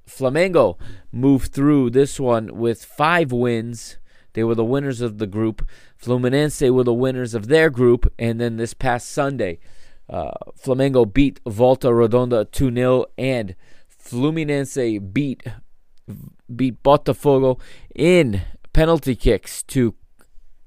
Flamengo moved through this one with five wins. They were the winners of the group. Fluminense were the winners of their group. And then this past Sunday, uh, Flamengo beat Volta Redonda 2 0, and Fluminense beat, beat Botafogo in penalty kicks to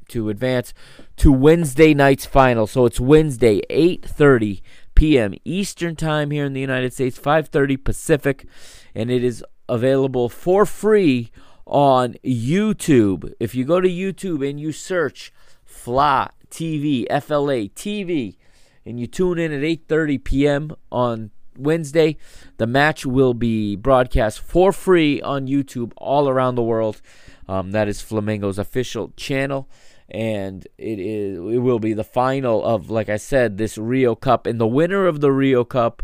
to advance to Wednesday night's final. So it's Wednesday, 8:30 p.m. Eastern Time here in the United States, 5:30 Pacific, and it is available for free on YouTube. If you go to YouTube and you search FLA TV, FLA TV, and you tune in at 8:30 p.m. on Wednesday, the match will be broadcast for free on YouTube all around the world. Um, that is Flamengo's official channel, and it is it will be the final of, like I said, this Rio Cup, and the winner of the Rio Cup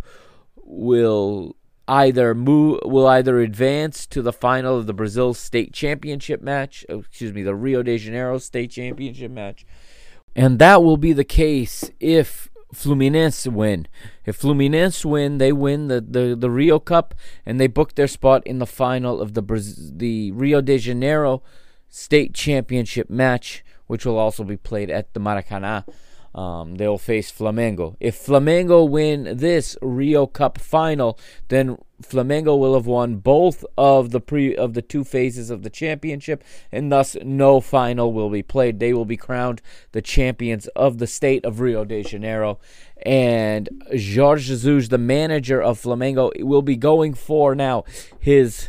will either move will either advance to the final of the Brazil State Championship match, oh, excuse me, the Rio de Janeiro State Championship match. And that will be the case if Fluminense win. If Fluminense win, they win the, the, the Rio Cup and they book their spot in the final of the Braz- the Rio de Janeiro State Championship match, which will also be played at the Maracanã. Um, they'll face Flamengo. If Flamengo win this Rio Cup final, then Flamengo will have won both of the pre of the two phases of the championship, and thus no final will be played. They will be crowned the champions of the state of Rio de Janeiro. And Jorge Jesus, the manager of Flamengo, will be going for now his.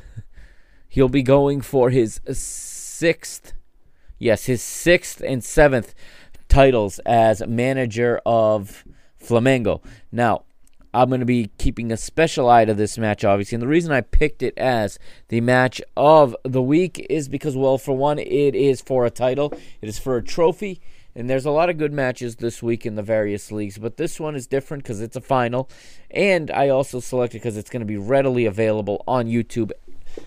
He'll be going for his sixth, yes, his sixth and seventh titles as manager of Flamengo. Now, I'm going to be keeping a special eye to this match, obviously. And the reason I picked it as the match of the week is because, well, for one, it is for a title, it is for a trophy. And there's a lot of good matches this week in the various leagues, but this one is different because it's a final. And I also selected because it's going to be readily available on YouTube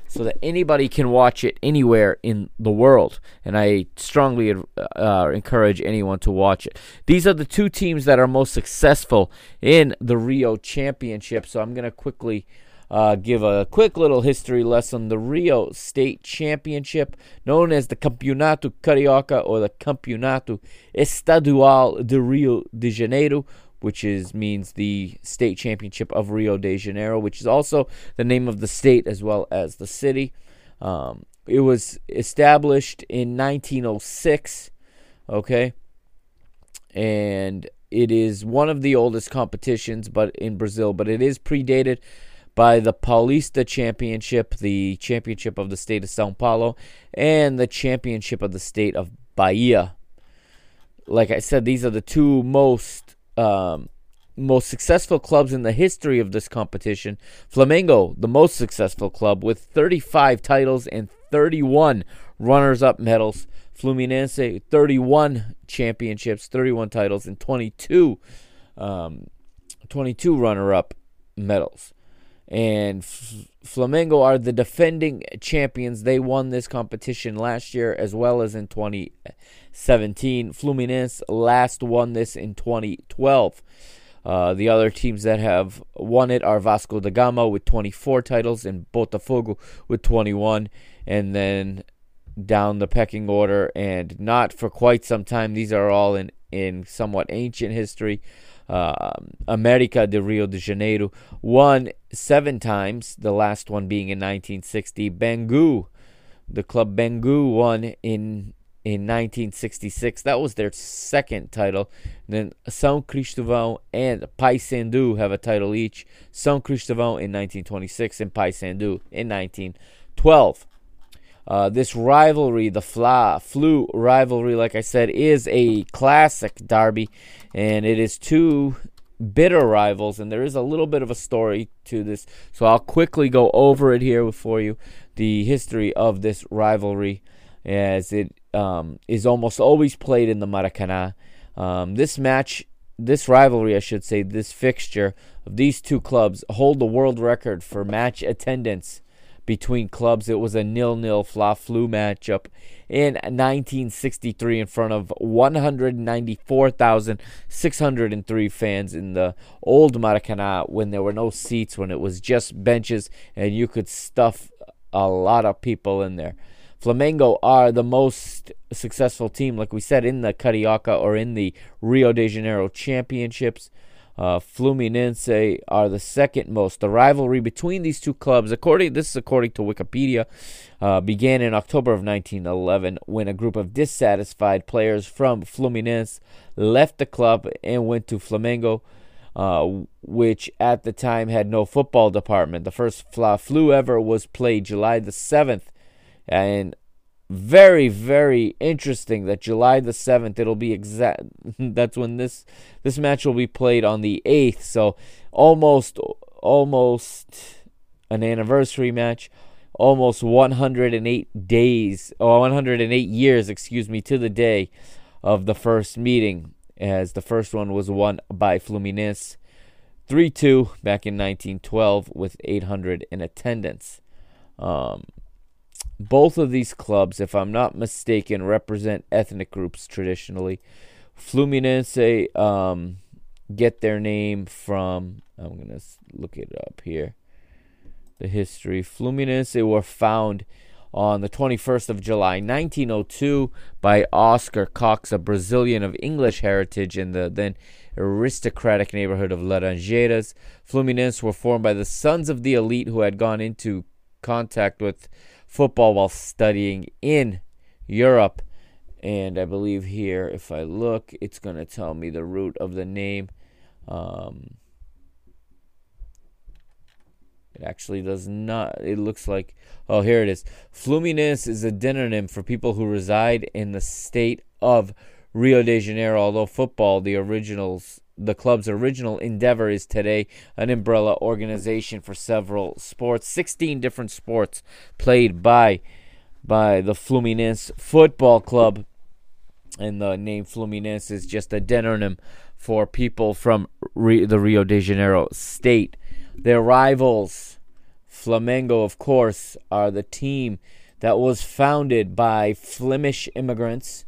so that anybody can watch it anywhere in the world. And I strongly uh, encourage anyone to watch it. These are the two teams that are most successful in the Rio Championship. So I'm going to quickly. Uh, give a quick little history lesson. The Rio State Championship, known as the Campeonato Carioca or the Campeonato Estadual de Rio de Janeiro, which is means the state championship of Rio de Janeiro, which is also the name of the state as well as the city. Um, it was established in 1906, okay, and it is one of the oldest competitions, but in Brazil, but it is predated by the Paulista Championship, the championship of the state of São Paulo, and the championship of the state of Bahia. Like I said, these are the two most um, most successful clubs in the history of this competition. Flamengo, the most successful club, with 35 titles and 31 runners up medals. Fluminense, 31 championships, 31 titles, and 22, um, 22 runner up medals. And F- Flamengo are the defending champions. They won this competition last year as well as in 2017. Fluminense last won this in 2012. Uh, the other teams that have won it are Vasco da Gama with 24 titles and Botafogo with 21. And then down the pecking order, and not for quite some time. These are all in, in somewhat ancient history. Uh, America de Rio de Janeiro won seven times, the last one being in 1960. Bangu, the club Bangu won in in 1966. That was their second title. then São Cristóvão and Paysandu have a title each. São Cristóvão in 1926 and Paysandu in 1912. Uh, this rivalry, the Fla Flu rivalry, like I said, is a classic derby, and it is two bitter rivals, and there is a little bit of a story to this. So I'll quickly go over it here for you the history of this rivalry, as it um, is almost always played in the Maracanã. Um, this match this rivalry, I should say, this fixture of these two clubs hold the world record for match attendance between clubs. It was a nil-nil fla-flu matchup in 1963 in front of 194,603 fans in the old Maracanã when there were no seats, when it was just benches and you could stuff a lot of people in there. Flamengo are the most successful team, like we said, in the Carioca or in the Rio de Janeiro championships. Uh, Fluminense are the second most. The rivalry between these two clubs, according this is according to Wikipedia, uh, began in October of 1911 when a group of dissatisfied players from Fluminense left the club and went to Flamengo, uh, which at the time had no football department. The first Fla Flu ever was played July the 7th, and very very interesting that July the 7th it'll be exact that's when this this match will be played on the 8th so almost almost an anniversary match. Almost 108 days or 108 years excuse me to the day of the first meeting as the first one was won by Fluminense 3-2 back in 1912 with 800 in attendance. Um, both of these clubs, if I'm not mistaken, represent ethnic groups traditionally. Fluminense um, get their name from, I'm going to look it up here, the history. Fluminense were found on the 21st of July, 1902, by Oscar Cox, a Brazilian of English heritage in the then aristocratic neighborhood of Laranjeiras. Fluminense were formed by the sons of the elite who had gone into contact with football while studying in Europe. And I believe here, if I look, it's going to tell me the root of the name. Um, it actually does not. It looks like. Oh, here it is. Fluminense is a demonym for people who reside in the state of Rio de Janeiro. Although football, the originals, the club's original endeavor is today an umbrella organization for several sports. 16 different sports played by by the Fluminense Football Club. And the name Fluminense is just a denonym for people from the Rio de Janeiro state. Their rivals, Flamengo, of course, are the team that was founded by Flemish immigrants.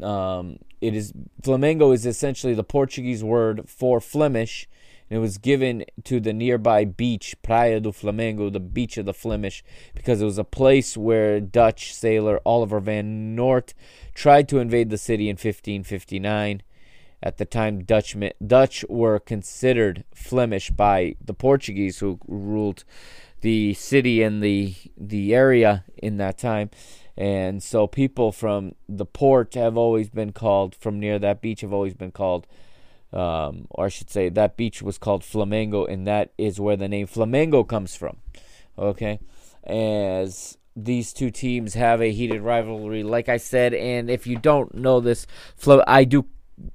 Um, it is Flamengo is essentially the Portuguese word for Flemish. And it was given to the nearby beach, Praia do Flamengo, the beach of the Flemish, because it was a place where Dutch sailor Oliver van Noort tried to invade the city in 1559. At the time, Dutch Dutch were considered Flemish by the Portuguese, who ruled the city and the the area in that time. And so people from the port have always been called, from near that beach, have always been called, um, or I should say, that beach was called Flamengo, and that is where the name Flamengo comes from. Okay? As these two teams have a heated rivalry, like I said, and if you don't know this, I do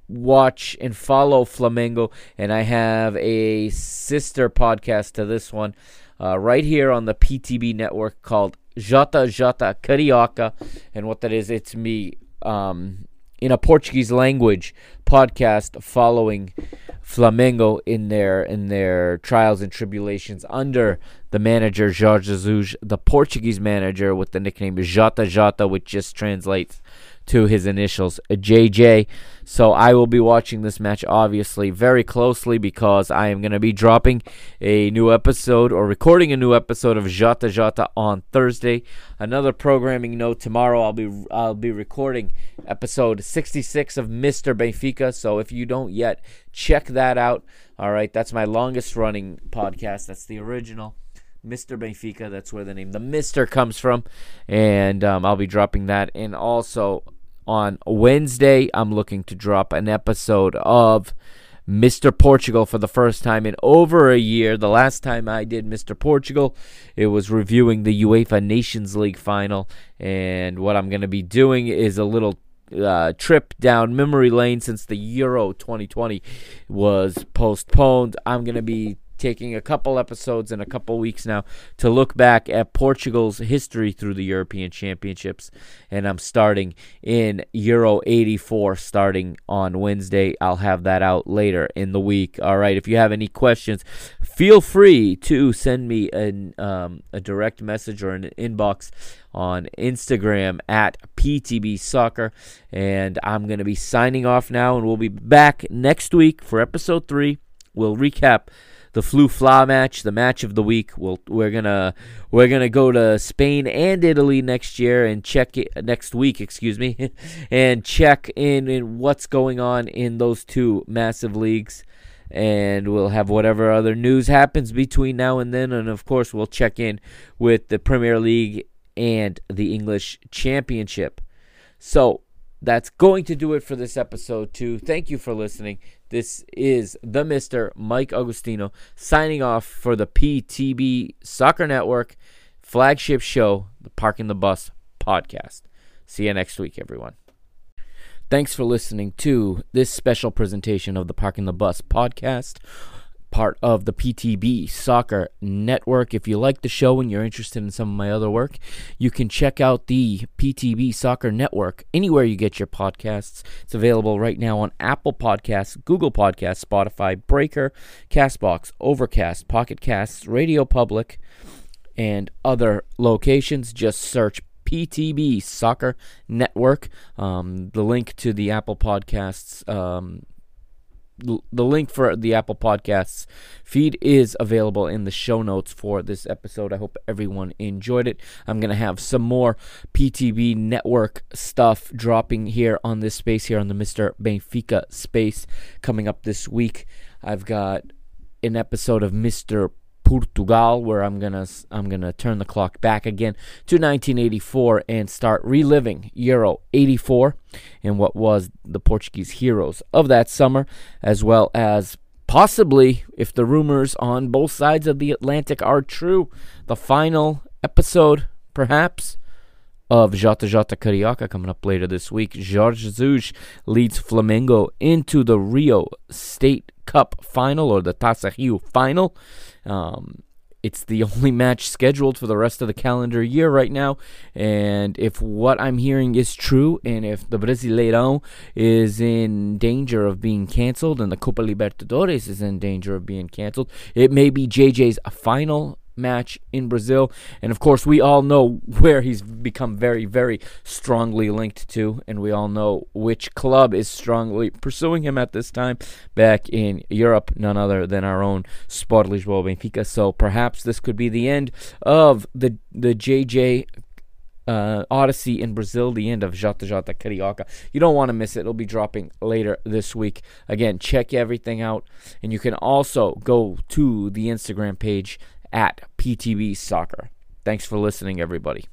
watch and follow Flamengo, and I have a sister podcast to this one uh, right here on the PTB network called Jota Jota Carioca. And what that is, it's me um, in a Portuguese language podcast following Flamengo in their in their trials and tribulations under the manager Jorge Jesus, the Portuguese manager with the nickname Jota Jota, which just translates to his initials, JJ. So I will be watching this match obviously very closely because I am going to be dropping a new episode or recording a new episode of Jota Jota on Thursday. Another programming note tomorrow I'll be I'll be recording episode 66 of Mr. Benfica. So if you don't yet check that out. All right, that's my longest running podcast. That's the original. Mr. Benfica. That's where the name the Mister comes from, and um, I'll be dropping that. And also on Wednesday, I'm looking to drop an episode of Mr. Portugal for the first time in over a year. The last time I did Mr. Portugal, it was reviewing the UEFA Nations League final. And what I'm going to be doing is a little uh, trip down memory lane since the Euro 2020 was postponed. I'm going to be taking a couple episodes in a couple weeks now to look back at Portugal's history through the European Championships. And I'm starting in Euro 84, starting on Wednesday. I'll have that out later in the week. All right. If you have any questions, feel free to send me an, um, a direct message or an inbox on Instagram at PTB Soccer. And I'm going to be signing off now, and we'll be back next week for episode three. We'll recap the Flu Fla match, the match of the week. We'll, we're gonna we're gonna go to Spain and Italy next year and check it next week, excuse me, and check in in what's going on in those two massive leagues. And we'll have whatever other news happens between now and then, and of course we'll check in with the Premier League and the English Championship. So that's going to do it for this episode, too. Thank you for listening. This is the Mr. Mike Agostinho signing off for the PTB Soccer Network flagship show, the Parking the Bus podcast. See you next week, everyone. Thanks for listening to this special presentation of the Parking the Bus podcast part of the PTB Soccer Network. If you like the show and you're interested in some of my other work, you can check out the PTB Soccer Network anywhere you get your podcasts. It's available right now on Apple Podcasts, Google Podcasts, Spotify, Breaker, Castbox, Overcast, Pocket Casts, Radio Public, and other locations. Just search PTB Soccer Network. Um, the link to the Apple Podcasts um, the link for the Apple Podcasts feed is available in the show notes for this episode. I hope everyone enjoyed it. I'm going to have some more PTB network stuff dropping here on this space here on the Mr. Benfica space coming up this week. I've got an episode of Mr. Portugal, where I'm gonna I'm gonna turn the clock back again to 1984 and start reliving Euro 84 and what was the Portuguese heroes of that summer, as well as possibly, if the rumors on both sides of the Atlantic are true, the final episode, perhaps, of Jota Jota Carioca coming up later this week. Jorge Jesus leads Flamengo into the Rio State Cup final or the Taça Rio final. Um, it's the only match scheduled for the rest of the calendar year right now. And if what I'm hearing is true, and if the Brasileirão is in danger of being canceled and the Copa Libertadores is in danger of being canceled, it may be JJ's final match in Brazil. And of course, we all know where he's become very, very strongly linked to. And we all know which club is strongly pursuing him at this time back in Europe, none other than our own Sport Lisboa Benfica. So perhaps this could be the end of the, the JJ uh, Odyssey in Brazil, the end of Jota Jota Carioca. You don't want to miss it. It'll be dropping later this week. Again, check everything out. And you can also go to the Instagram page at PTB Soccer. Thanks for listening, everybody.